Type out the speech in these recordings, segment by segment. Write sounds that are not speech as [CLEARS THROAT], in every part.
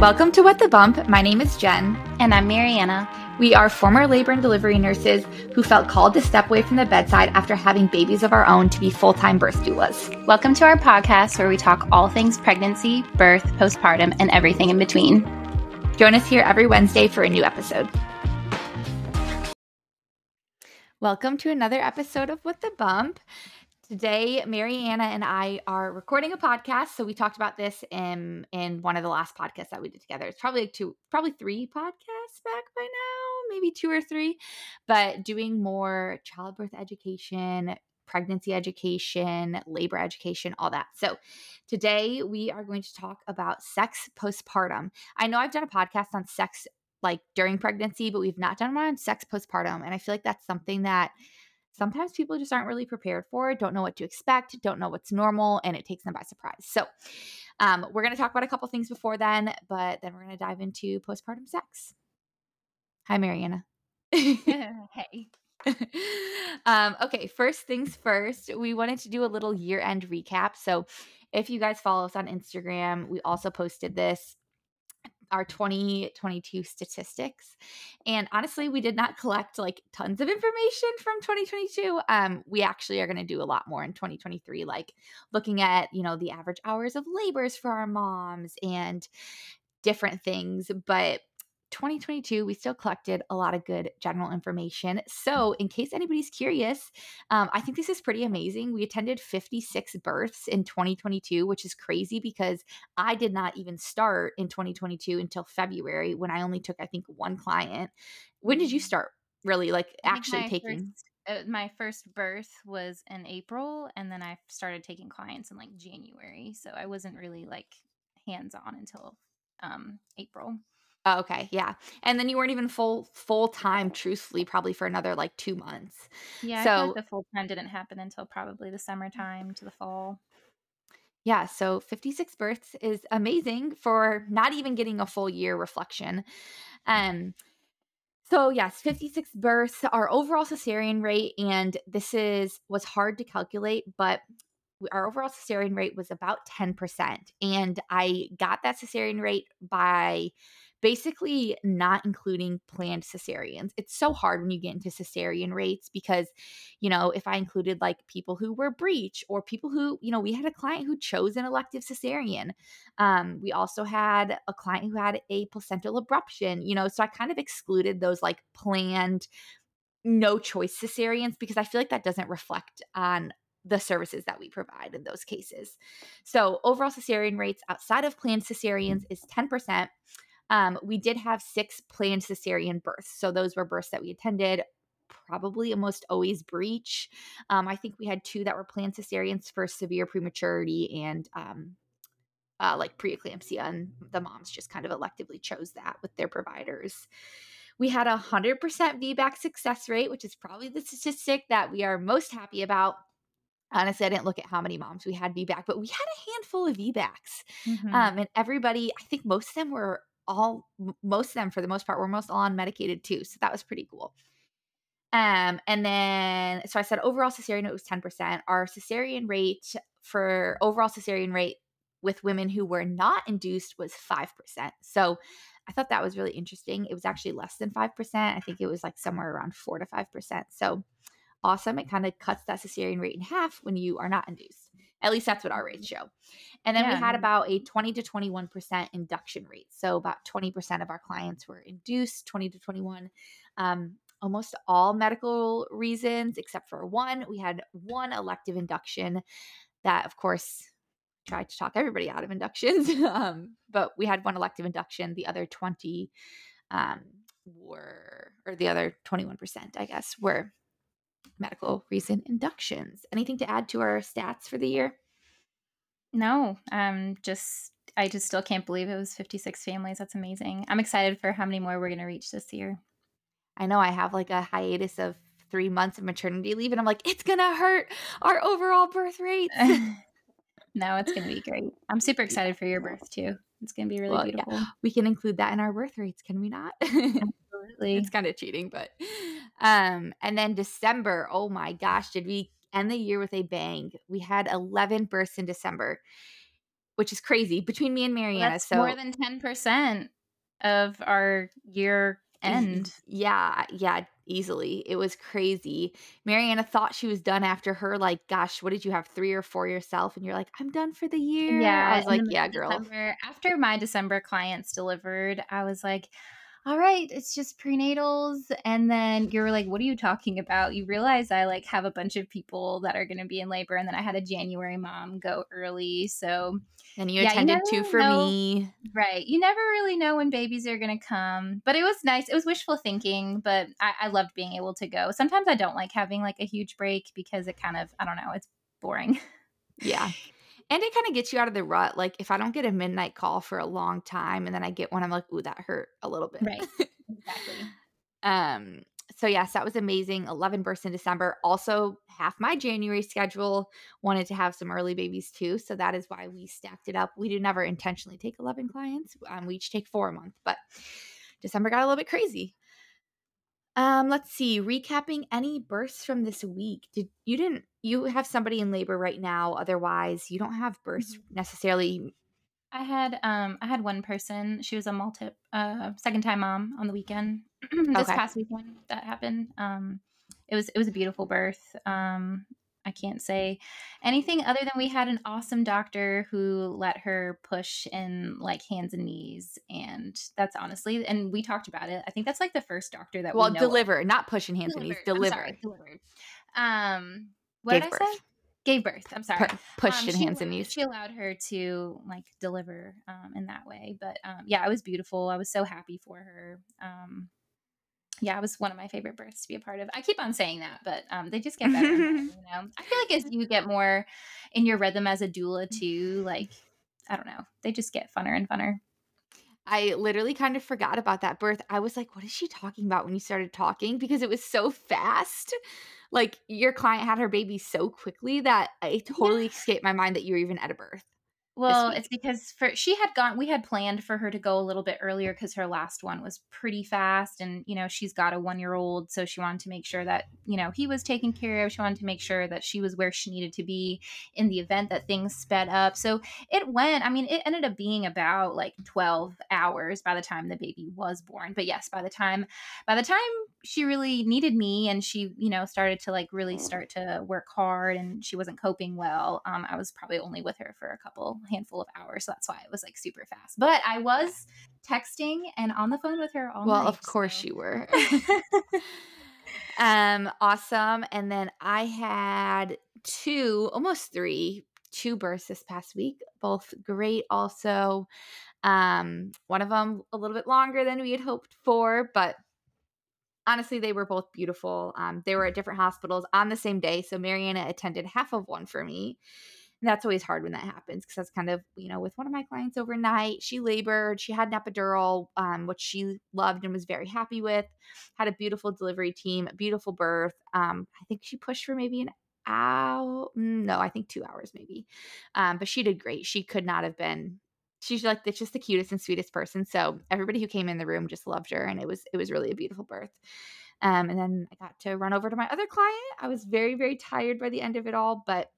Welcome to What the Bump. My name is Jen. And I'm Mariana. We are former labor and delivery nurses who felt called to step away from the bedside after having babies of our own to be full time birth doulas. Welcome to our podcast where we talk all things pregnancy, birth, postpartum, and everything in between. Join us here every Wednesday for a new episode. Welcome to another episode of What the Bump. Today, Mariana and I are recording a podcast. So we talked about this in in one of the last podcasts that we did together. It's probably like two, probably three podcasts back by now, maybe two or three. But doing more childbirth education, pregnancy education, labor education, all that. So, today we are going to talk about sex postpartum. I know I've done a podcast on sex like during pregnancy, but we've not done one on sex postpartum. And I feel like that's something that sometimes people just aren't really prepared for it, don't know what to expect, don't know what's normal, and it takes them by surprise. So, um, we're going to talk about a couple things before then, but then we're going to dive into postpartum sex. Hi, Mariana. [LAUGHS] [LAUGHS] hey. um, okay, first things first, we wanted to do a little year end recap. So, if you guys follow us on Instagram, we also posted this our 2022 statistics. And honestly, we did not collect like tons of information from 2022. Um, we actually are going to do a lot more in 2023, like looking at, you know, the average hours of labors for our moms and different things. But 2022, we still collected a lot of good general information. So, in case anybody's curious, um, I think this is pretty amazing. We attended 56 births in 2022, which is crazy because I did not even start in 2022 until February when I only took, I think, one client. When did you start really like actually taking? First, uh, my first birth was in April, and then I started taking clients in like January. So, I wasn't really like hands on until um, April. Oh, okay, yeah. And then you weren't even full full time, truthfully, probably for another like two months. Yeah, so like the full time didn't happen until probably the summertime to the fall. Yeah, so 56 births is amazing for not even getting a full year reflection. Um so yes, 56 births, our overall cesarean rate, and this is was hard to calculate, but our overall cesarean rate was about 10%. And I got that cesarean rate by basically not including planned cesareans. It's so hard when you get into cesarean rates because, you know, if I included like people who were breech or people who, you know, we had a client who chose an elective cesarean. Um, we also had a client who had a placental abruption, you know, so I kind of excluded those like planned no choice cesareans because I feel like that doesn't reflect on the services that we provide in those cases. So, overall cesarean rates outside of planned cesareans is 10%. Um, we did have six planned cesarean births. So those were births that we attended, probably almost always breech. Um, I think we had two that were planned cesareans for severe prematurity and um, uh, like preeclampsia, and the moms just kind of electively chose that with their providers. We had a 100% VBAC success rate, which is probably the statistic that we are most happy about. Honestly, I didn't look at how many moms we had VBAC, but we had a handful of VBACs. Mm-hmm. Um, and everybody, I think most of them were all most of them for the most part were most all on medicated too. So that was pretty cool. Um, and then so I said overall cesarean rate was 10%. Our cesarean rate for overall cesarean rate with women who were not induced was 5%. So I thought that was really interesting. It was actually less than 5%. I think it was like somewhere around 4 to 5%. So awesome. It kind of cuts that cesarean rate in half when you are not induced. At least that's what our rates show. And then yeah. we had about a 20 to 21% induction rate. So about 20% of our clients were induced, 20 to 21. Um, almost all medical reasons except for one. We had one elective induction that, of course, tried to talk everybody out of inductions. [LAUGHS] um, but we had one elective induction. The other 20 um, were, or the other 21%, I guess, were medical reason inductions. Anything to add to our stats for the year? No, um, just I just still can't believe it was 56 families. That's amazing. I'm excited for how many more we're going to reach this year. I know I have like a hiatus of three months of maternity leave, and I'm like, it's gonna hurt our overall birth rates. [LAUGHS] [LAUGHS] no, it's gonna be great. I'm super excited for your birth too. It's gonna be really well, beautiful. Yeah. We can include that in our birth rates, can we not? [LAUGHS] Absolutely. it's kind of cheating, but um, and then December, oh my gosh, did we end the year with a bang? We had 11 births in December, which is crazy between me and Mariana. That's so more than 10% of our year Mm-hmm. end. Yeah, yeah, easily. It was crazy. Mariana thought she was done after her, like, gosh, what did you have? Three or four yourself? And you're like, I'm done for the year. Yeah. I was like, yeah, girl. December- after my December clients delivered, I was like, all right, it's just prenatals. And then you're like, what are you talking about? You realize I like have a bunch of people that are going to be in labor. And then I had a January mom go early. So, And you Yeah, attended two for know. me. right. You never really know when babies are going to come. But it was nice. It was wishful thinking, but I, I loved being able to go. Sometimes I don't like having like a huge break because it kind of, I don't know, it's boring. Yeah. And it kind of gets you out of the rut. Like if I don't get a midnight call for a long time and then I get one, I'm like, ooh, that hurt a little bit. Right. exactly. [LAUGHS] Um, so yes, that was amazing. 11 births in December. Also, half my January schedule wanted to have some early babies too. So that is why we stacked it up. We do never intentionally take 11 clients. Um, we each take four a month, but December got a little bit crazy. Um, let's see. Recapping any births from this week. Did you didn't you have somebody in labor right now? Otherwise, you don't have births necessarily. I had um I had one person. She was a multi uh second time mom on the weekend. [CLEARS THROAT] this Okay. past weekend that happened. Um it was it was a beautiful birth. Um I can't say anything other than we had an awesome doctor who let her push in like hands and knees and that's honestly and we talked about it. I think that's like the first doctor that Well, we know of. deliver, not pushing hands and knees. Delivered. Deliver. sorry, delivered. Um what Gave did I say? Gave birth. I'm sorry Pu- pushed um, in hands and knees. She allowed her to like deliver um, in that way, but um, yeah, it was beautiful. I was so happy for her. Um, yeah, it was one of my favorite births to be a part of. I keep on saying that, but um, they just get better. better, [LAUGHS] you know, I feel like as you get more in your rhythm as a doula too, like I don't know, they just get funner and funner. I literally kind of forgot about that birth. I was like, what is she talking about when you started talking? Because it was so fast. Like your client had her baby so quickly that it totally escaped my mind that you were even at a birth. Well, it's because for she had gone we had planned for her to go a little bit earlier cuz her last one was pretty fast and you know, she's got a 1-year-old, so she wanted to make sure that, you know, he was taken care of. She wanted to make sure that she was where she needed to be in the event that things sped up. So it went, I mean, it ended up being about like 12 hours by the time the baby was born. But yes, by the time by the time she really needed me and she, you know, started to like really start to work hard and she wasn't coping well, um, I was probably only with her for a couple handful of hours. So that's why it was like super fast. But I was texting and on the phone with her all night. well, night. of course so- you were. [LAUGHS] um, awesome. And then I had two, almost three, two births this past week, both great also. Um, one of them a little bit longer than we had hoped for, but honestly, they were both beautiful. Um, they were at different hospitals on the same day. So Mariana attended half of one for me. And that's always hard when that happens because that's kind of, you know, with one of my clients overnight, she labored, she had an epidural, um, which she loved and was very happy with, had a beautiful delivery team, a beautiful birth. Um, I think she pushed for maybe an hour. mm, No, I think two hours maybe. Um, but she did great. She could not have been she's like it's just the cutest and sweetest person. So everybody who came in the room just loved her, and it was it was really a beautiful birth. Um, and then I got to run over to my other client. I was very very tired by the end of it all, but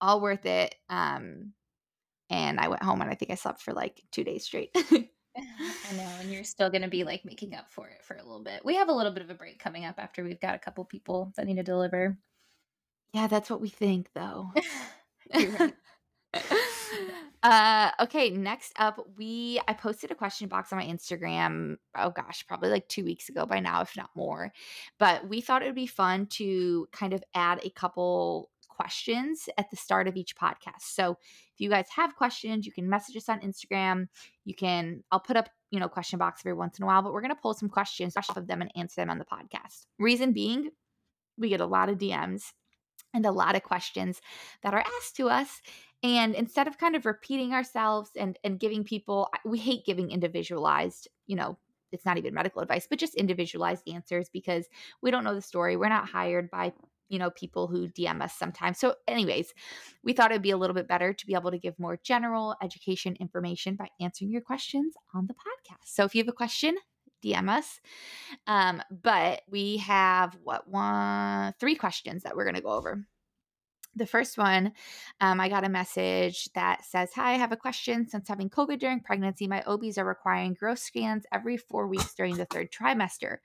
all worth it. Um, and I went home and I think I slept for like two days straight. [LAUGHS] [LAUGHS] I know, and you're still going to be like making up for it for a little bit. We have a little bit of a break coming up after we've got a couple people that need to deliver. yeah, that's what we think though. [LAUGHS] Uh okay next up we i posted a question box on my instagram oh gosh probably like two weeks ago by now if not more but we thought it would be fun to kind of add a couple questions at the start of each podcast. So if you guys have questions you can message us on instagram. You can i'll put up you know question box every once in a while but we're to pull some questions off of them and answer them on the podcast. Reason being we get a lot of dms and a lot of questions that are asked to us and instead of kind of repeating ourselves and and giving people we hate giving individualized you know it's not even medical advice but just individualized answers because we don't know the story. We're not hired by you know people who dm us sometimes. So anyways we thought it'd be a little bit better to be able to give more general education information by answering your questions on the podcast. So if you have a question dm us. Um, but we have what one three questions that we're going to go over The first one, um, I got a message that says, Hi, I have a question. Since having COVID during pregnancy, my OBs are requiring growth scans every four weeks during the third trimester.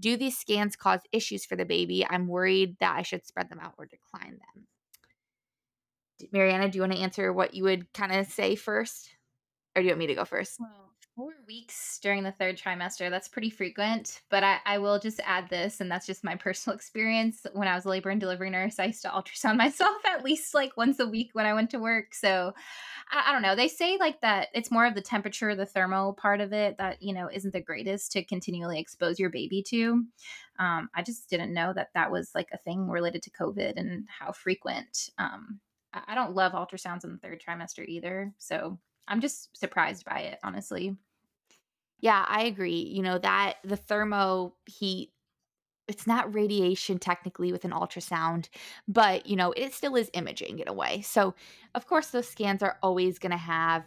Do these scans cause issues for the baby? I'm worried that I should spread them out or decline them. Mariana, do you want to answer what you would kind of say first? Or do you want me to go first? Well, four weeks during the third trimester, that's pretty frequent. But I, I will just add this, and that's just my [LAUGHS] personal experience. When I was a labor and delivery nurse, I used to ultrasound [LAUGHS] myself at least like once a week when I went to work. So I, I don't know. They say like that it's more of the temperature, the thermal part of it that, you know, isn't the greatest to continually expose your baby to. Um, I just didn't know that that was like a thing related to COVID and how frequent. Um, I, I don't love ultrasounds in the third trimester either. So I'm just surprised by it, honestly. Yeah, I agree. You know, that the thermo heat, it's not radiation technically with an ultrasound, but, you know, it still is imaging in a way. So, of course, those scans are always going to have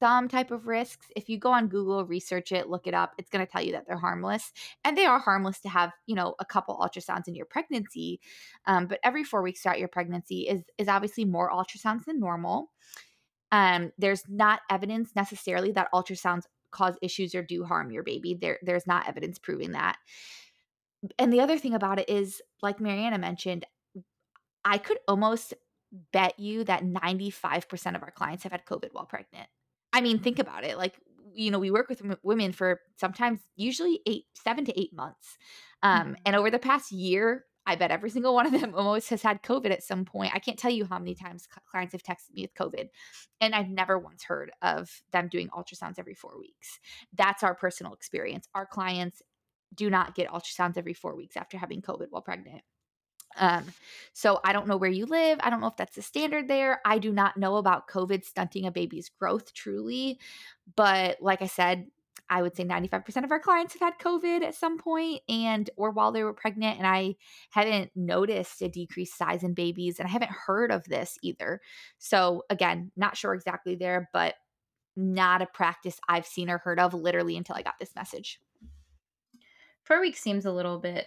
some type of risks. If you go on Google, research it, look it up, it's going to tell you that they're harmless. And they are harmless to have, you know, a couple ultrasounds in your pregnancy. Um, but every four weeks throughout your pregnancy is is obviously more ultrasounds than normal. Um, there's not evidence necessarily that ultrasounds cause issues or do harm your baby. There, there's not evidence proving that. And the other thing about it is, like Mariana mentioned, I could almost bet you that 95% of our clients have had COVID while pregnant. I mean, think about it. Like, you know, we work with women for sometimes usually eight, seven to eight months. Um, mm-hmm. And over the past year, I bet every single one of them [LAUGHS] almost has had COVID at some point. I can't tell you how many times clients have texted me with COVID, and I've never once heard of them doing ultrasounds every four weeks. That's our personal experience. Our clients do not get ultrasounds every four weeks after having COVID while pregnant. Um, so I don't know where you live. I don't know if that's the standard there. I do not know about COVID stunting a baby's growth truly. But like I said, I would say 95% of our clients have had COVID at some point and or while they were pregnant and I haven't noticed a decreased size in babies and I haven't heard of this either. So again, not sure exactly there, but not a practice I've seen or heard of literally until I got this message. 4 weeks seems a little bit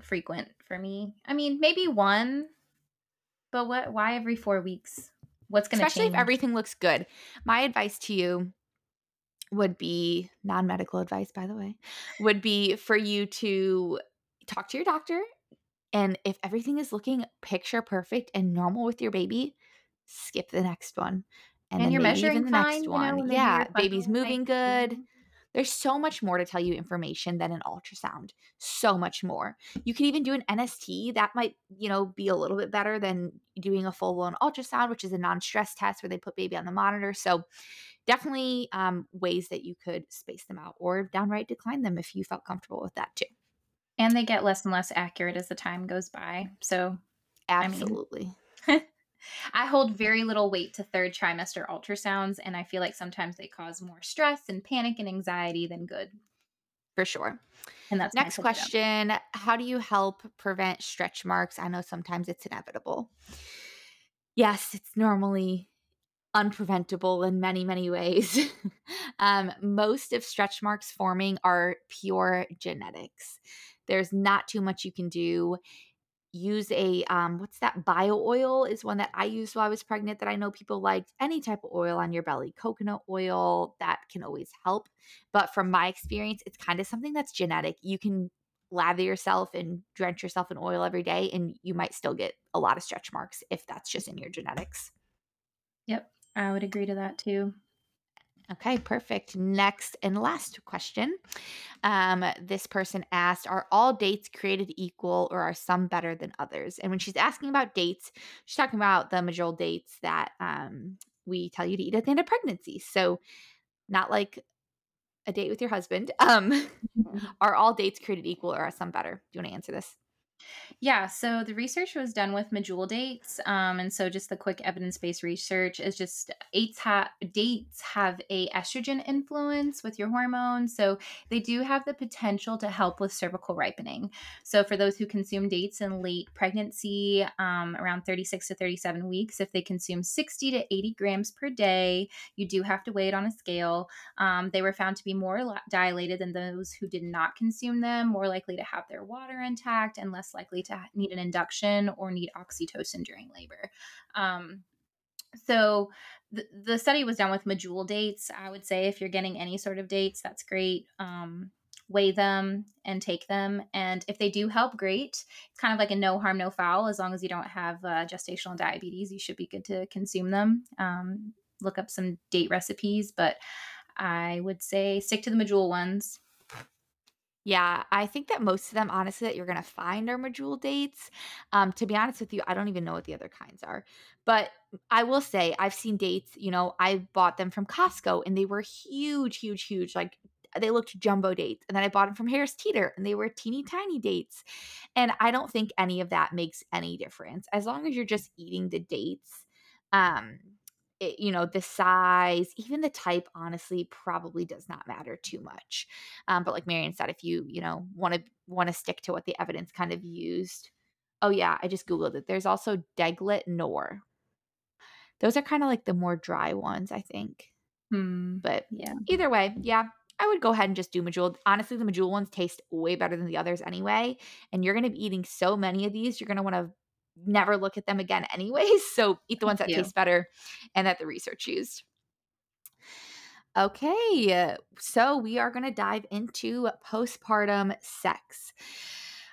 frequent for me. I mean, maybe one, but what why every 4 weeks? What's going to change? Especially if everything looks good. My advice to you would be non medical advice, by the way, would be for you to talk to your doctor. And if everything is looking picture perfect and normal with your baby, skip the next one. And, and then you're measuring the fine, next one. You know, yeah, baby's moving good. Mm-hmm. There's so much more to tell you information than an ultrasound. So much more. You can even do an NST. That might, you know, be a little bit better than doing a full blown ultrasound, which is a non stress test where they put baby on the monitor. So definitely um, ways that you could space them out or downright decline them if you felt comfortable with that too. And they get less and less accurate as the time goes by. So, absolutely. I, mean, [LAUGHS] I hold very little weight to third trimester ultrasounds, and I feel like sometimes they cause more stress and panic and anxiety than good. For sure. And that's next question How do you help prevent stretch marks? I know sometimes it's inevitable. Yes, it's normally unpreventable in many, many ways. [LAUGHS] um, most of stretch marks forming are pure genetics. There's not too much you can do. Use a um, what's that bio oil is one that I used while I was pregnant that I know people liked. Any type of oil on your belly, coconut oil, that can always help. But from my experience, it's kind of something that's genetic. You can lather yourself and drench yourself in oil every day, and you might still get a lot of stretch marks if that's just in your genetics. Yep. I would agree to that too. Okay, perfect. Next and last question. Um, this person asked Are all dates created equal or are some better than others? And when she's asking about dates, she's talking about the Medjool dates that um, we tell you to eat at the end of pregnancy. So, not like a date with your husband. [LAUGHS] Um, mm-hmm. are all dates created equal or are some better? Do you want to answer this? Yeah, so the research was done with Medjool dates, um, and so just the quick evidence-based research is just dates, ha- dates have a estrogen influence with your hormones, so they do have the potential to help with cervical ripening. So for those who consume dates in late pregnancy, um, around 36 to 37 weeks, if they consume 60 to 80 grams per day, you do have to weigh it on a scale. Um, they were found to be more dilated than those who did not consume them, more likely to have their water intact, and less likely to need an induction or need oxytocin during labor. Um, so the, the study was done with Medjool dates. I would say if you're getting any sort of dates, that's great. Um, weigh them and take them. And if they do help, great. It's kind of like a no harm, no foul. As long as you don't have uh, gestational diabetes, you should be good to consume them. Um, look up some date recipes, but I would say stick to the Medjool ones. Yeah, I think that most of them, honestly, that you're gonna find are Medjool dates. Um, to be honest with you, I don't even know what the other kinds are. But I will say I've seen dates, you know, I bought them from Costco and they were huge, huge, huge, like they looked jumbo dates. And then I bought them from Harris Teeter and they were teeny tiny dates. And I don't think any of that makes any difference. As long as you're just eating the dates, um, it, you know the size even the type honestly probably does not matter too much um, but like marion said if you you know want to want to stick to what the evidence kind of used oh yeah i just googled it there's also deglet nor those are kind of like the more dry ones i think hmm. but yeah either way yeah I would go ahead and just do Medjool. Honestly, the Medjool ones taste way better than the others anyway. And you're going to be eating so many of these, you're going to want to never look at them again anyways. [LAUGHS] So eat the ones that taste better and that the research used. Okay, so we are going to dive into postpartum sex.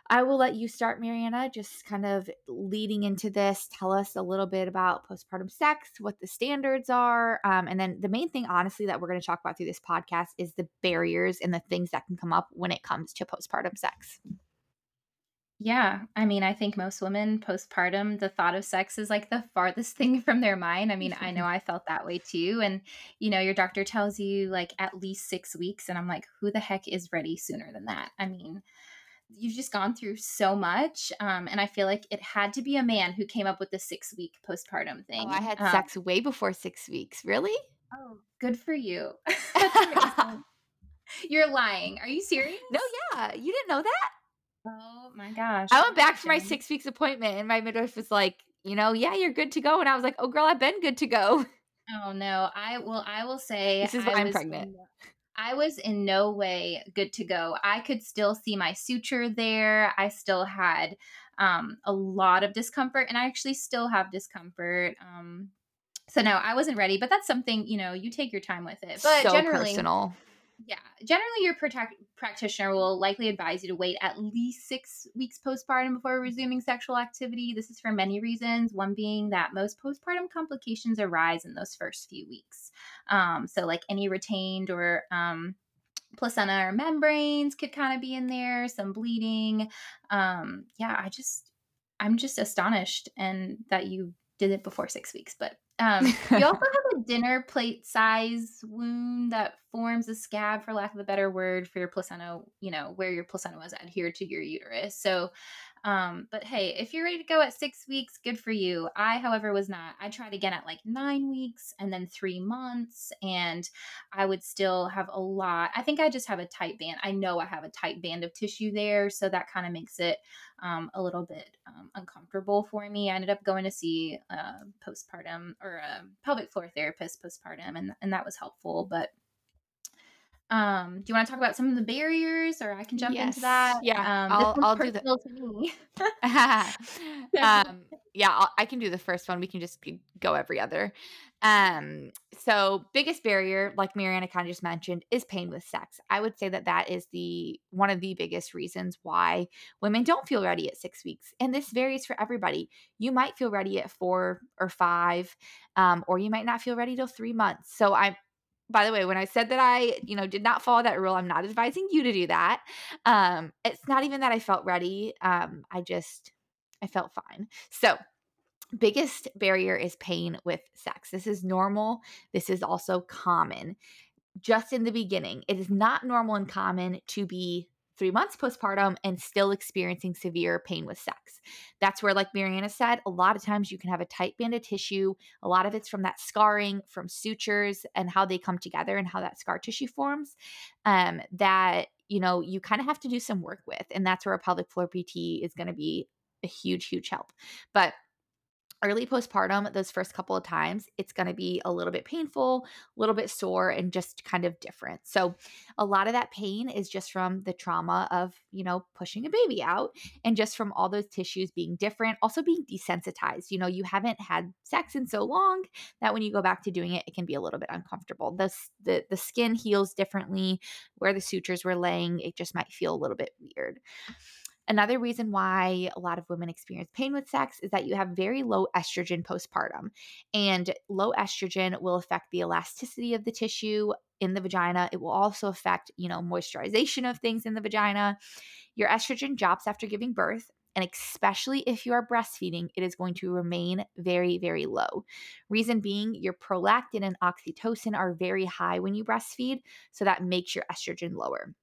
I will let you start, Mariana, just kind of leading into this. Tell us a little bit about postpartum sex, what the standards are. Um, and then the main thing, honestly, that we're going to talk about through this podcast is the barriers and the things that can come up when it comes to postpartum sex. Yeah. I mean, I think most women postpartum, the thought of sex is like the farthest [LAUGHS] thing from their mind. I mean, I know [LAUGHS] I felt that way too. And, you know, your doctor tells you like at least six weeks. And I'm like, who the heck is ready sooner than that? I mean, you've just gone through so much. Um, and I feel like it had to be a man who came up with the six week postpartum thing. Oh, I had um, sex way before six weeks. Really? Oh, good for you. [LAUGHS] You're lying. Are you serious? No, yeah. You didn't know that? Oh my gosh. I went back for my six weeks appointment and my midwife was like, you know, yeah, you're good to go. And I was like, oh, girl, I've been good to go. Oh no. I will, I will [LAUGHS] say, this is why I am pregnant. In, I was in no way good to go. I could still see my suture there. I still had um, a lot of discomfort and I actually still have discomfort. Um, so no, I wasn't ready, but that's something, you know, you take your time with it. But so generally, personal yeah, generally, your protect- practitioner will likely advise you to wait at least six weeks postpartum before resuming sexual activity. This is for many reasons. One being that most postpartum complications arise in those first few weeks. Um, so, like any retained or um, placenta or membranes could kind of be in there, some bleeding. Um, yeah, I just, I'm just astonished and that you did it before six weeks, but um, you also [LAUGHS] have a dinner plate size wound that forms a scab, for lack of a better word, for your placenta, you know, where your placenta was adhered to your uterus. So um, but hey, if you're ready to go at six weeks, good for you. I, however, was not. I tried again at like nine weeks and then three months, and I would still have a lot. I think I just have a tight band. I know I have a tight band of tissue there, so that kind of makes it um, a little bit um, uncomfortable for me. I ended up going to see a postpartum or a pelvic floor therapist postpartum, and, and that was helpful. But um, do you want to talk about some of the barriers, or I can jump yes. into that? Yeah, um, I'll, I'll do the. [LAUGHS] um, yeah, I'll, I can do the first one. We can just go every other. Um, so biggest barrier, like Mariana kind of just mentioned, is pain with sex. I would say that that is the one of the biggest reasons why women don't feel ready at six weeks, and this varies for everybody. You might feel ready at four or five, um, or you might not feel ready till three months. So I'm by the way, when I said that I, you know, did not follow that rule, I'm not advising you to do that. Um, it's not even that I felt ready. Um, I just, I felt fine. So, biggest barrier is pain with sex. This is normal. This is also common. Just in the beginning, it is not normal and common to be three months postpartum and still experiencing severe pain with sex. That's where, like Mariana said, a lot of times you can have a tight band of tissue. A lot of it's from that scarring, from sutures, and how they come together and how that scar tissue forms. Um, that you know you kind of have to do some work with, and that's where a pelvic floor PT is going to be a huge, huge help. But early postpartum, those first couple of times, it's going to be a little bit painful, a little bit sore, and just kind of different. So, a lot of that pain is just from the trauma of, you know, pushing a baby out and just from all those tissues being different, also being desensitized. You know, you haven't had sex in so long that when you go back to doing it, it can be a little bit uncomfortable. The, the, the skin heals differently where the sutures were laying, it just might feel a little bit weird. Another reason why a lot of women experience pain with sex is that you have very low estrogen postpartum. And low estrogen will affect the elasticity of the tissue in the vagina. It will also affect, you know, moisturization of things in the vagina. Your estrogen drops after giving birth. And especially if you are breastfeeding, it is going to remain very, very low. Reason being, your prolactin and oxytocin are very high when you breastfeed. So that makes your estrogen lower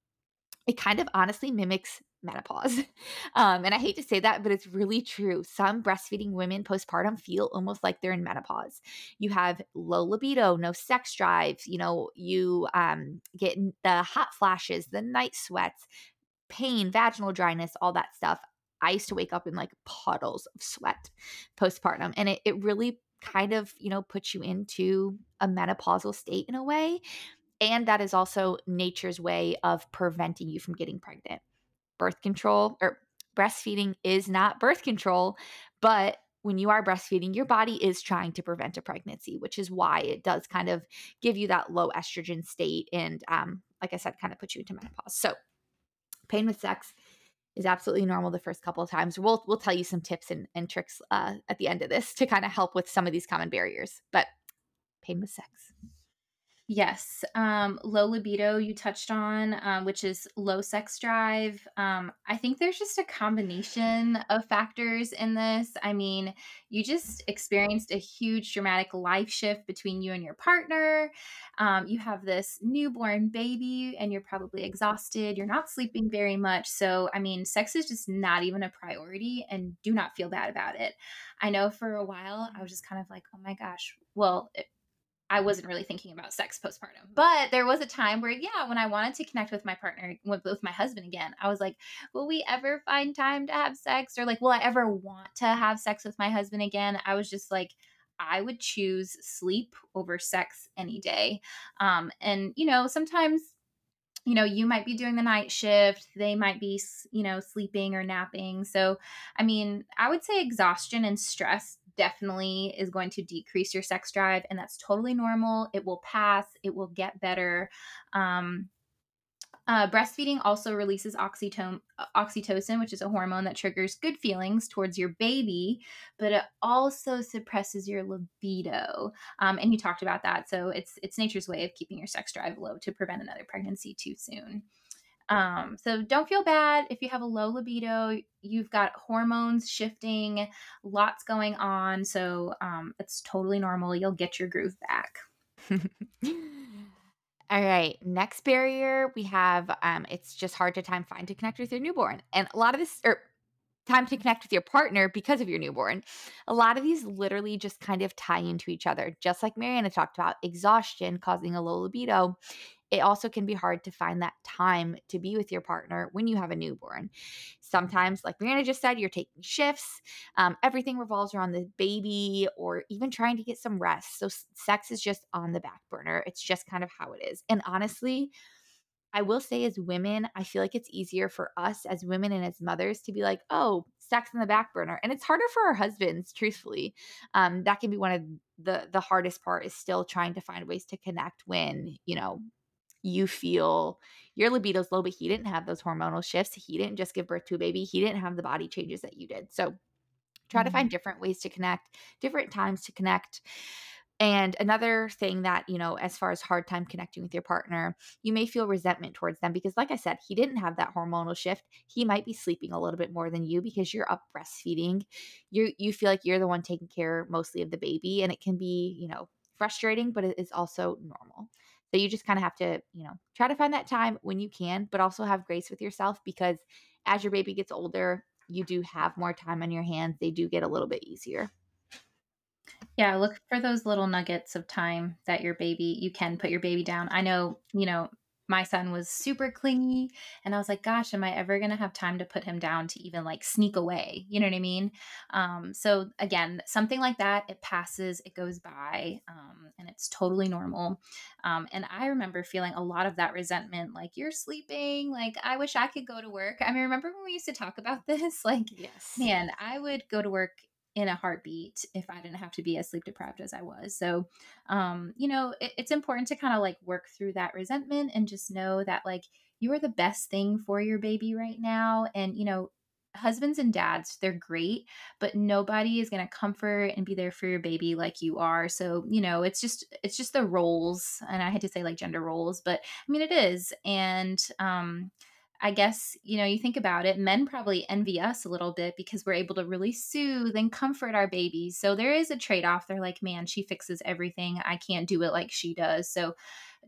it kind of honestly mimics menopause. [LAUGHS] Um, and I hate to say that, but it's really true. Some breastfeeding women postpartum feel almost like they're in menopause. You have low libido, no sex drive, you know, you um, get the hot flashes, the night sweats, pain, vaginal dryness, all that stuff. I used to wake up in like puddles of sweat postpartum. And it, it really kind of, you know, puts you into a menopausal state in a way. And that is also nature's way of preventing you from getting pregnant birth control or breastfeeding is not birth control, but when you are breastfeeding, your body is trying to prevent a pregnancy, which is why it does kind of give you that low estrogen state. And um, like I said, kind of put you into menopause. So, pain with sex is absolutely normal the first couple of times. We'll we'll tell you some tips and, and tricks uh, at the end of this to kind of help with some of these common barriers. But pain with sex. Yes. Um, low libido, you touched on, um, which is low sex drive. Um, I think there's just a combination of factors in this. I mean, you just experienced a huge dramatic life shift between you and your partner. Um, you have this newborn baby, and you're probably exhausted. You're not sleeping very much. So, I mean, sex is just not even a priority, and do not feel bad about it. I know for a while, I was just kind of like, oh my gosh, well, it, I wasn't really thinking about sex postpartum. But there was a time where, yeah, when I wanted to connect with my partner, with, with my husband again, I was like, will we ever find time to have sex? Or like, will I ever want to have sex with my husband again? I was just like, I would choose sleep over sex any day. Um, and, you know, sometimes you know you might be doing the night shift they might be you know sleeping or napping so i mean i would say exhaustion and stress definitely is going to decrease your sex drive, and that's totally normal. It will pass, it will get better. Um, uh, breastfeeding also releases oxytocin, oxytocin, which is a hormone that triggers good feelings towards your baby, but it also suppresses your libido. Um, and you talked about that, so it's it's nature's way of keeping your sex drive low to prevent another pregnancy too soon. Um, so don't feel bad if you have a low libido. You've got hormones shifting, lots going on. So um, it's totally normal. You'll get your groove back. [LAUGHS] All right. Next barrier we have um, it's just hard to time find to connect with your newborn. And a lot of this, or time to connect with your partner because of your newborn. A lot of these literally just kind of tie into each other, just like Mariana talked about exhaustion causing a low libido it also can be hard to find that time to be with your partner when you have a newborn. Sometimes, like Mariana just said, you're taking shifts. Um, everything revolves around the baby or even trying to get some rest. So, sex is just on the back burner. It's just kind of how it is. And honestly, I will say, as women, I feel like it's easier for us as women and as mothers to be like, oh, sex in the back burner. And it's harder for our husbands, truthfully. Um, that can be one of the the hardest part is still trying to find ways to connect when, you know, you feel your libido's low, but he didn't have those hormonal shifts. He didn't just give birth to a baby. He didn't have the body changes that you did. So try mm-hmm. to find different ways to connect, different times to connect. And another thing that, you know, as far as hard time connecting with your partner, you may feel resentment towards them because, like I said, he didn't have that hormonal shift. He might be sleeping a little bit more than you because you're up breastfeeding. You you feel like you're the one taking care mostly of the baby, and it can be, you know, frustrating, but it is also normal. So you just kind of have to, you know, try to find that time when you can, but also have grace with yourself because as your baby gets older, you do have more time on your hands. They do get a little bit easier. Yeah, look for those little nuggets of time that your baby, you can put your baby down. I know, you know, my son was super clingy and i was like gosh am i ever going to have time to put him down to even like sneak away? You know what i mean? Um, so again something like that it passes it goes by um, and it's totally normal. Um, and i remember feeling a lot of that resentment like you're sleeping like i wish i could go to work. I mean remember when we used to talk about [LAUGHS] this? Like yes. man i would go to work in a heartbeat if I didn't have to be as sleep deprived as I was. So, um, you know, it, it's important to kind of like work through that resentment and just know that like you are the best thing for your baby right now. And, you know, husbands and dads, they're great, but nobody is going to comfort and be there for your baby like you are. So, you know, it's just, it's just the roles. And I had to say like gender roles, but I mean, it is. And, um, I guess, you know, you think about it, men probably envy us a little bit because we're able to really soothe and comfort our babies. So there is a trade off. They're like, man, she fixes everything. I can't do it like she does. So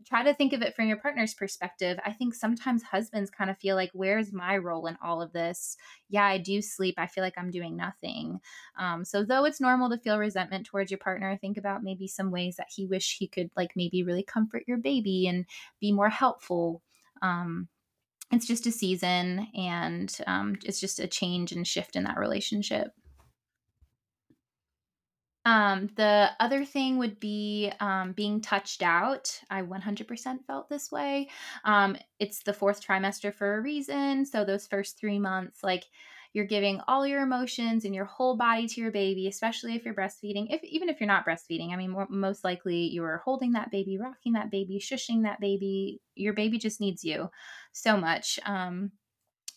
try to think of it from your partner's perspective. I think sometimes husbands kind of feel like, where's my role in all of this? Yeah, I do sleep. I feel like I'm doing nothing. Um, so, though it's normal to feel resentment towards your partner, think about maybe some ways that he wish he could, like, maybe really comfort your baby and be more helpful. Um, it's just a season and um, it's just a change and shift in that relationship. Um, the other thing would be um, being touched out. I 100% felt this way. Um, it's the fourth trimester for a reason. So, those first three months, like you're giving all your emotions and your whole body to your baby, especially if you're breastfeeding. If even if you're not breastfeeding, I mean, more, most likely you're holding that baby, rocking that baby, shushing that baby. Your baby just needs you so much. Um,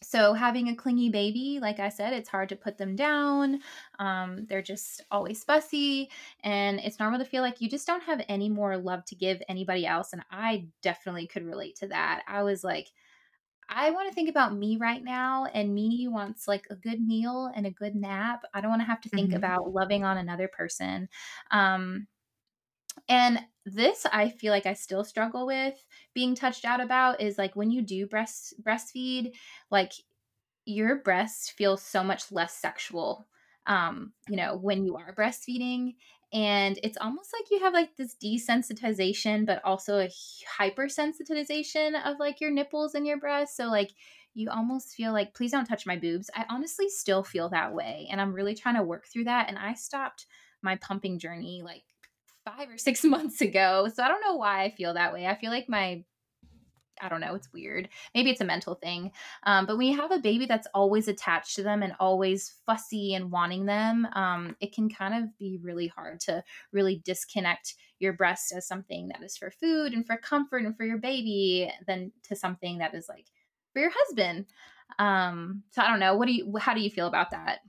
so having a clingy baby, like I said, it's hard to put them down. Um, they're just always fussy, and it's normal to feel like you just don't have any more love to give anybody else. And I definitely could relate to that. I was like I want to think about me right now, and me wants like a good meal and a good nap. I don't want to have to think mm-hmm. about loving on another person. Um, and this I feel like I still struggle with being touched out about is like when you do breast breastfeed, like your breast feels so much less sexual um, you know, when you are breastfeeding and it's almost like you have like this desensitization but also a hypersensitization of like your nipples and your breasts so like you almost feel like please don't touch my boobs i honestly still feel that way and i'm really trying to work through that and i stopped my pumping journey like five or six [LAUGHS] months ago so i don't know why i feel that way i feel like my I don't know. It's weird. Maybe it's a mental thing. Um, but when you have a baby that's always attached to them and always fussy and wanting them, um, it can kind of be really hard to really disconnect your breast as something that is for food and for comfort and for your baby than to something that is like for your husband. Um, so I don't know. What do you, how do you feel about that?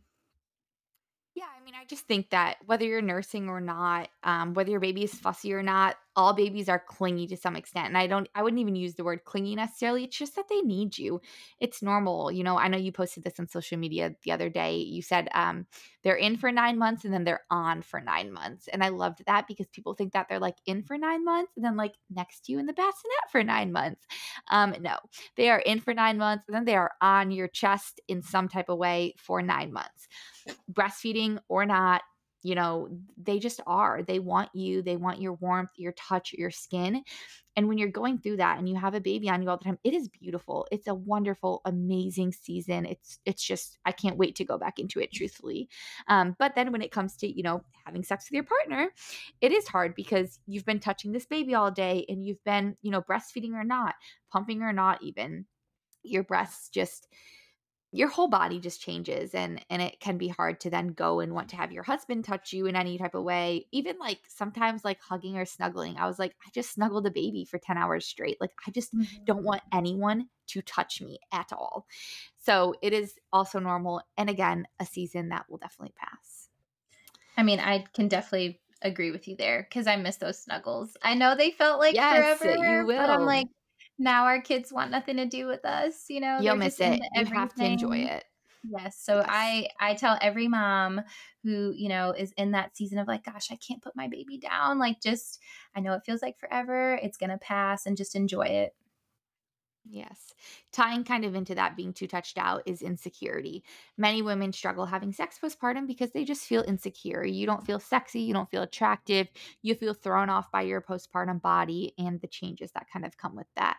Yeah, I mean, I just think that whether you're nursing or not, um, whether your baby is fussy or not, all babies are clingy to some extent. And I don't, I wouldn't even use the word clingy necessarily. It's just that they need you. It's normal. You know, I know you posted this on social media the other day. You said um, they're in for nine months and then they're on for nine months. And I loved that because people think that they're like in for nine months and then like next to you in the bassinet for nine months. Um, no, they are in for nine months and then they are on your chest in some type of way for nine months. Breastfeeding or not, you know, they just are. They want you, they want your warmth, your touch, your skin. And when you're going through that and you have a baby on you all the time, it is beautiful. It's a wonderful, amazing season. It's it's just I can't wait to go back into it truthfully. Um, but then when it comes to, you know, having sex with your partner, it is hard because you've been touching this baby all day and you've been, you know, breastfeeding or not, pumping or not even. Your breasts just your whole body just changes and and it can be hard to then go and want to have your husband touch you in any type of way even like sometimes like hugging or snuggling. I was like i just snuggled a baby for 10 hours straight. Like i just mm-hmm. don't want anyone to touch me at all. So it is also normal and again a season that will definitely pass. I mean i can definitely agree with you there because i miss those snuggles. I know they felt like yes, forever but i'm like now our kids want nothing to do with us you know you'll miss it. you have to enjoy it. Yes so yes. i i tell every mom who you know is in that season of like gosh i can't put my baby down like just i know it feels like forever it's gonna pass and just enjoy it Yes. Tying kind of into that being too touched out is insecurity. Many women struggle having sex postpartum because they just feel insecure. You don't feel sexy, you don't feel attractive, you feel thrown off by your postpartum body and the changes that kind of come with that.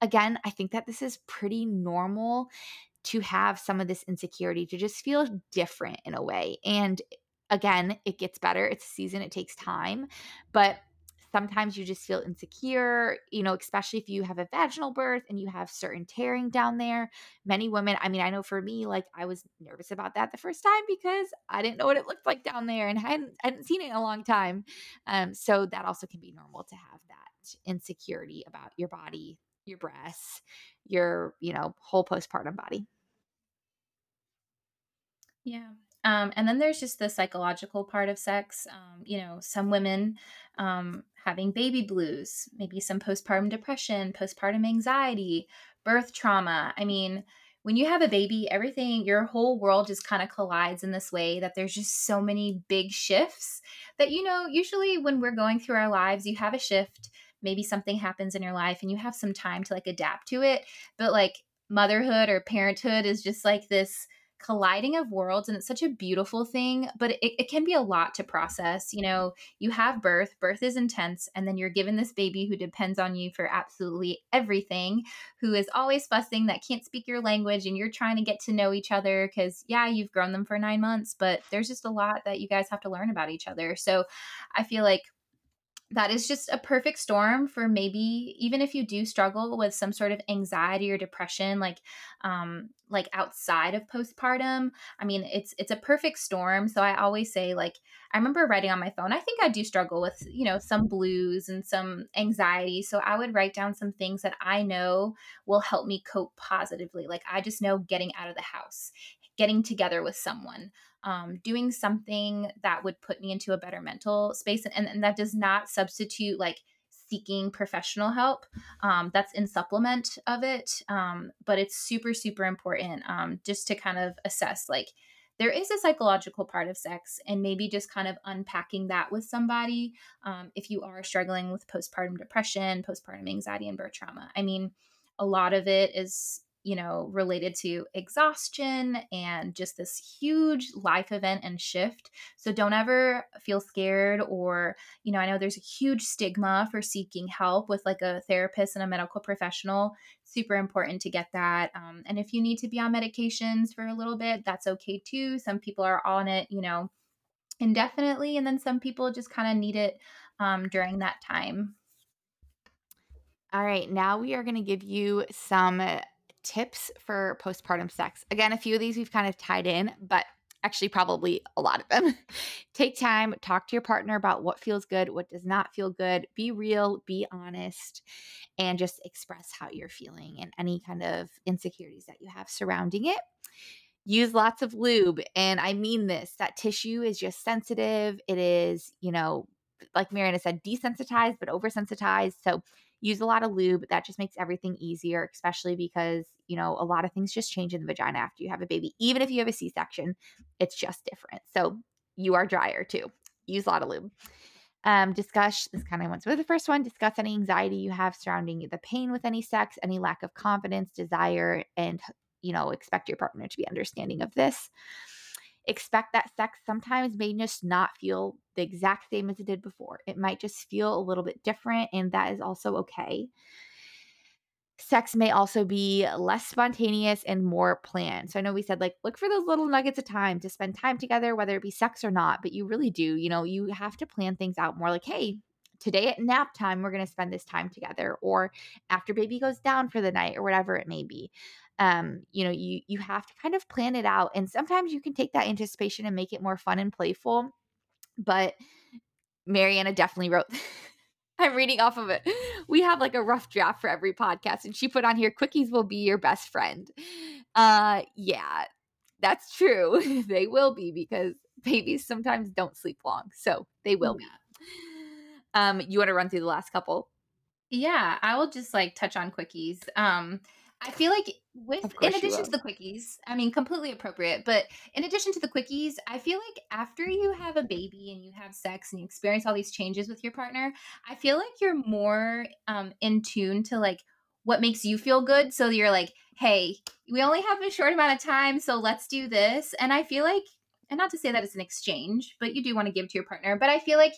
Again, I think that this is pretty normal to have some of this insecurity, to just feel different in a way. And again, it gets better. It's a season, it takes time. But sometimes you just feel insecure, you know, especially if you have a vaginal birth and you have certain tearing down there. Many women, I mean, I know for me, like I was nervous about that the first time because I didn't know what it looked like down there and hadn't, hadn't seen it in a long time. Um, so that also can be normal to have that insecurity about your body, your breasts, your, you know, whole postpartum body. Yeah. Um, and then there's just the psychological part of sex. Um, you know, some women um, having baby blues, maybe some postpartum depression, postpartum anxiety, birth trauma. I mean, when you have a baby, everything, your whole world just kind of collides in this way that there's just so many big shifts that, you know, usually when we're going through our lives, you have a shift. Maybe something happens in your life and you have some time to like adapt to it. But like motherhood or parenthood is just like this colliding of worlds and it's such a beautiful thing but it, it, can be a lot to process you know? You have birth birth is intense and then you're given this baby who depends on you for absolutely everything who is always fussing that can't speak your language and you're trying to get to know each other because yeah you've grown them for nine months but there's just a lot that you guys have to learn about each other. So i feel like that is just a perfect storm for maybe even if you do struggle with some sort of anxiety or depression like um like outside of postpartum i mean it's it's a perfect storm. So i always say like i remember writing on my phone i think i do struggle with you know some blues and some anxiety. So i would write down some things that i know will help me cope positively. Like i just know getting out of the house getting together with someone um, doing something that would put me into a better mental space. And, and that does not substitute like seeking professional help. Um, that's in supplement of it. Um, but it's super, super important um, just to kind of assess like, there is a psychological part of sex and maybe just kind of unpacking that with somebody um, if you are struggling with postpartum depression postpartum anxiety and birth trauma i mean a lot of it is you know, related to exhaustion and just this huge life event and shift. So don't ever feel scared or, you know, I know there's a huge stigma for seeking help with like a therapist and a medical professional. Super important to get that. Um, and if you need to be on medications for a little bit, that's okay too. Some people are on it, you know, indefinitely, and then some people just kind of need it um, during that time. All right, now we are going to give you some tips for postpartum sex. Again, a few of these we've kind of tied in, but actually, probably a lot of them. [LAUGHS] Take time, talk to your partner about what feels good, what does not feel good. Be real, be honest, and just express how you're feeling and any kind of insecurities that you have surrounding it. Use lots of lube. And I mean this that tissue is just sensitive. It is, you know, like Mariana said, desensitized, but oversensitized. So use a lot of lube. That just makes everything easier, especially because, you know, a lot of things just change in the vagina after you have a baby. Even if you have a C section, it's just different. So you are drier too. Use a lot of lube. Um, discuss this kind of went with the first one. Discuss any anxiety you have surrounding the pain with any sex, any lack of confidence, desire, and you know, expect your partner to be understanding of this expect that sex sometimes may just not feel the exact same as it did before. It might just feel a little bit different, and that is also okay. Sex may also be less spontaneous and more planned. So I know we said, like, look for those little nuggets of time to spend time together, whether it be sex or not, but you really do. You know, you have to plan things out more like, hey, today at nap time, we're going to spend this time together, or after baby goes down for the night, or whatever it may be um, you know, you you have to kind of plan it out. And sometimes you can take that anticipation and make it more fun and playful. But Mariana definitely wrote [LAUGHS] I'm reading off of it. We have like a rough draft for every podcast, and she put on here quickies will be your best friend. Uh yeah, that's true. [LAUGHS] they will be because babies sometimes don't sleep long. So they will be. Um, you want to run through the last couple? Yeah, I will just like touch on quickies. Um, I feel like with in addition to the quickies, I mean completely appropriate, but in addition to the quickies, I feel like after you have a baby and you have sex and you experience all these changes with your partner, I feel like you're more um in tune to like what makes you feel good. So you're like, hey, we only have a short amount of time, so let's do this. And I feel like, and not to say that it's an exchange, but you do want to give to your partner. But I feel like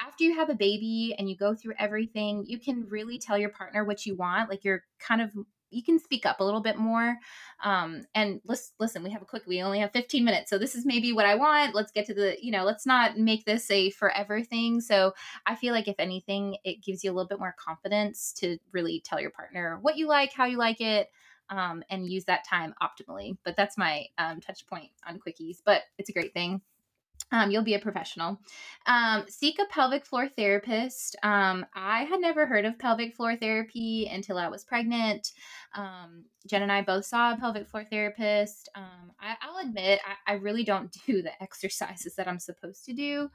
after you have a baby and you go through everything, you can really tell your partner what you want. Like you're kind of you can speak up a little bit more. Um, and listen, listen, we have a quick, we only have 15 minutes. So this is maybe what I want. Let's get to the, you know, let's not make this a forever thing. So I feel like if anything, it gives you a little bit more confidence to really tell your partner what you like, how you like it. Um, and use that time optimally. But that's my um, touch point on quickies, but it's a great thing um, you'll be a professional. Um, seek a pelvic floor therapist. Um, I had never heard of pelvic floor therapy until I was pregnant. Um, Jen and I both saw a pelvic floor therapist. Um, I, will admit, I, I, really don't [LAUGHS] do the exercises that I'm supposed to do.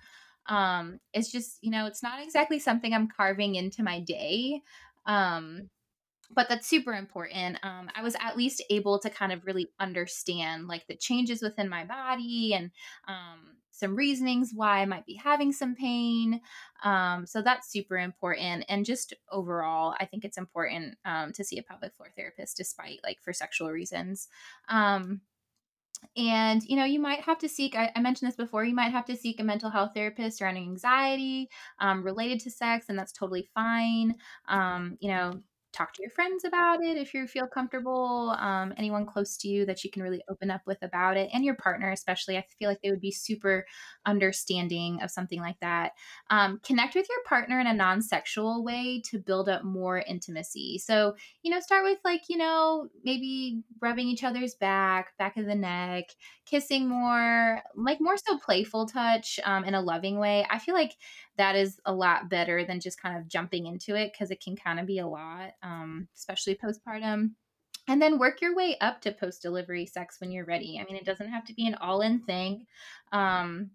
Um, it's just, you know, it's not exactly something I'm carving into my day. Um, but that's super important. Um, I was at least able to kind of really understand like the changes within my body and um, some reasonings why I might be having some pain. Um, so that's super important. And just overall, I think it's important um, to see a pelvic floor therapist despite like for sexual reasons. Um, and you know you might have to seek I, I, mentioned this before you might have to seek a mental health therapist around anxiety um, related to sex and that's totally fine um, you know talk to your friends about it if you feel comfortable um, anyone close to you that you can really open up with about it and your partner especially i feel like they would be super understanding of something like that. Um, connect with your partner in a non-sexual way to build up more intimacy. So you know start with like you know maybe rubbing each other's back back of the neck kissing more like more so playful touch um, in a loving way. I feel like that is a lot better than just kind of jumping into it because it can kind of be a lot, um, especially postpartum. And then work your way up to post delivery sex when you're ready. I mean, it doesn't have to be an all in thing. Um,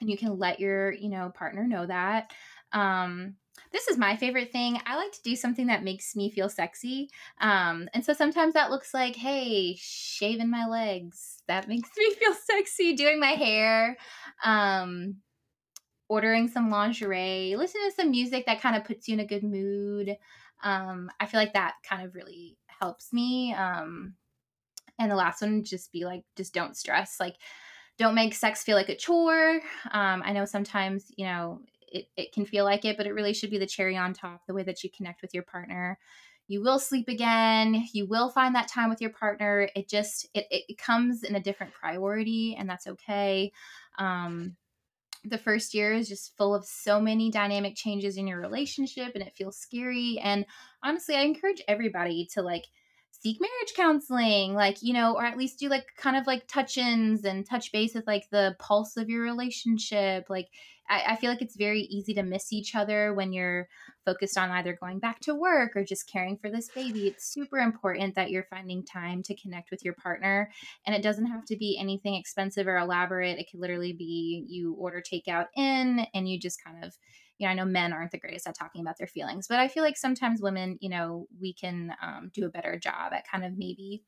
and you can let your, you know, partner know that. Um, this is my favorite thing. I like to do something that makes me feel sexy. Um, and so sometimes that looks like, hey, shaving my legs. That makes [LAUGHS] me feel sexy. Doing my hair. Um, ordering some lingerie, listening to some music that kind of puts you in a good mood. Um, I feel like that kind of really helps me. Um, and the last one, just be like, just don't stress. Like, don't make sex feel like a chore. Um, I know sometimes, you know, it, it can feel like it, but it really should be the cherry on top, the way that you connect with your partner. You will sleep again. You will find that time with your partner. It just, it, it comes in a different priority, and that's okay. Um, the first year is just full of so many dynamic changes in your relationship and it feels scary and honestly i encourage everybody to like seek marriage counseling like you know or at least do like kind of like touch-ins and touch base with like the pulse of your relationship like I, I, feel like it's very easy to miss each other when you're focused on either going back to work or just caring for this baby. It's super important that you're finding time to connect with your partner and it doesn't have to be anything expensive or elaborate. It could literally be you order takeout in and you just kind of you know, I know men aren't the greatest at talking about their feelings, but I feel like sometimes women, you know, we can um, do a better job at kind of maybe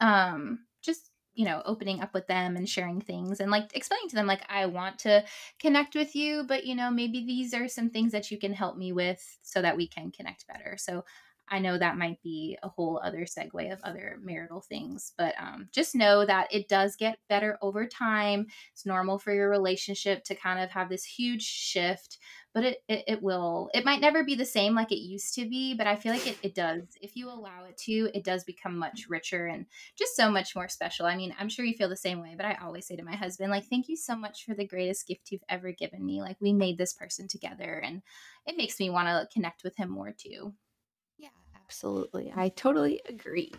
um, just you know opening up with them and sharing things and like explaining to them like i want to connect with you but you know maybe these are some things that you can help me with so that we can connect better so I know that might be a whole other segue of other marital things, but um, just know that it does get better over time. It's normal for your relationship to kind of have this huge shift, but it, it, it will, it might never be the same like it used to be, but I feel like it, it does. If you allow it to, it does become much richer and just so much more special. I mean, I'm sure you feel the same way, but I always say to my husband, like, thank you so much for the greatest gift you've ever given me. Like, we made this person together, and it makes me want to connect with him more too. Yeah, absolutely. I totally agree.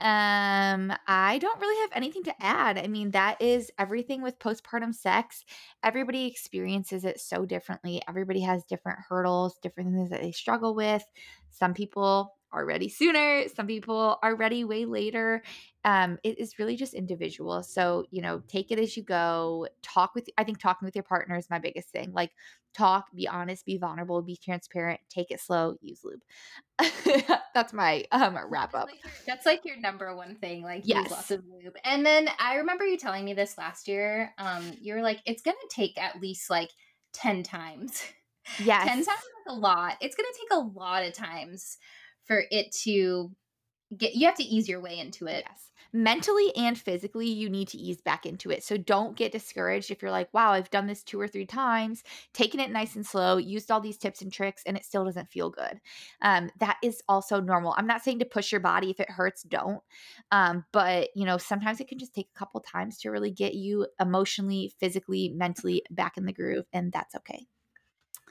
Um, I don't really have anything to add. I mean, that is everything with postpartum sex. Everybody experiences it so differently. Everybody has different hurdles, different things that they struggle with. Some people are ready sooner, some people are ready way later. Um, it is really just individual. So, you know, take it as you go. Talk with, I think talking with your partner is my biggest thing. Like, talk, be honest, be vulnerable, be transparent, take it slow, use lube. [LAUGHS] that's my um wrap up. That's like your number one thing, like yes. use lots of lube. And then I remember you telling me this last year. Um, you were like, it's gonna take at least like 10 times. [LAUGHS] Yes. 10 times is a lot. It's gonna take a lot of times for it to get you have to ease your way into it. Yes. Mentally and physically, you need to ease back into it. So don't get discouraged if you're like, wow, I've done this two or three times, taken it nice and slow, used all these tips and tricks, and it still doesn't feel good. Um, that is also normal. I'm not saying to push your body. If it hurts, don't. Um, but, you know, sometimes it can just take a couple times to really get you emotionally, physically, mentally back in the groove, and that's okay.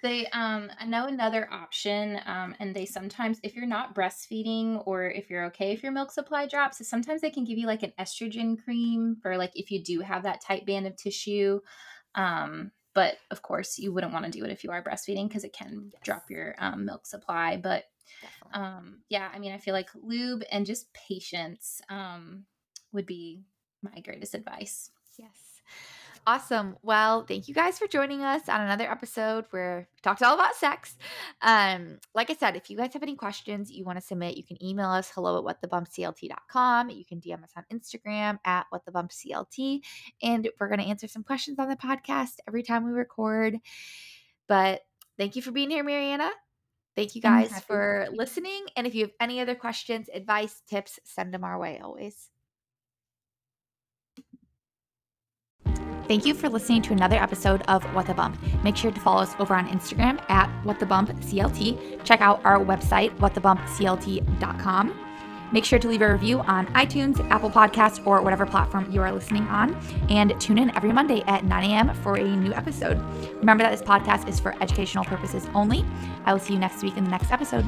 They, um, I know another option, um, and they sometimes, if you're not breastfeeding or if you're okay if your milk supply drops, sometimes they can give you like an estrogen cream for like if you do have that tight band of tissue. Um, but of course, you wouldn't want to do it if you are breastfeeding because it can yes. drop your um, milk supply. But um, yeah, I mean, I feel like lube and just patience um, would be my greatest advice. Yes. Awesome. Well, thank you guys for joining us on another episode where we talked all about sex. Um, like I said, if you guys have any questions you want to submit, you can email us hello at whatthebumpclt.com. You can DM us on Instagram at whatthebumpclt. And we're going to answer some questions on the podcast every time we record. But thank you for being here, Mariana. Thank you guys for listening. And if you have any other questions, advice, tips, send them our way always. Thank you for listening to another episode of What the Bump. Make sure to follow us over on Instagram at What the Bump CLT. Check out our website, whatthebumpclt.com. Make sure to leave a review on iTunes, Apple Podcasts, or whatever platform you are listening on. And tune in every Monday at 9 a.m. for a new episode. Remember that this podcast is for educational purposes only. I will see you next week in the next episode.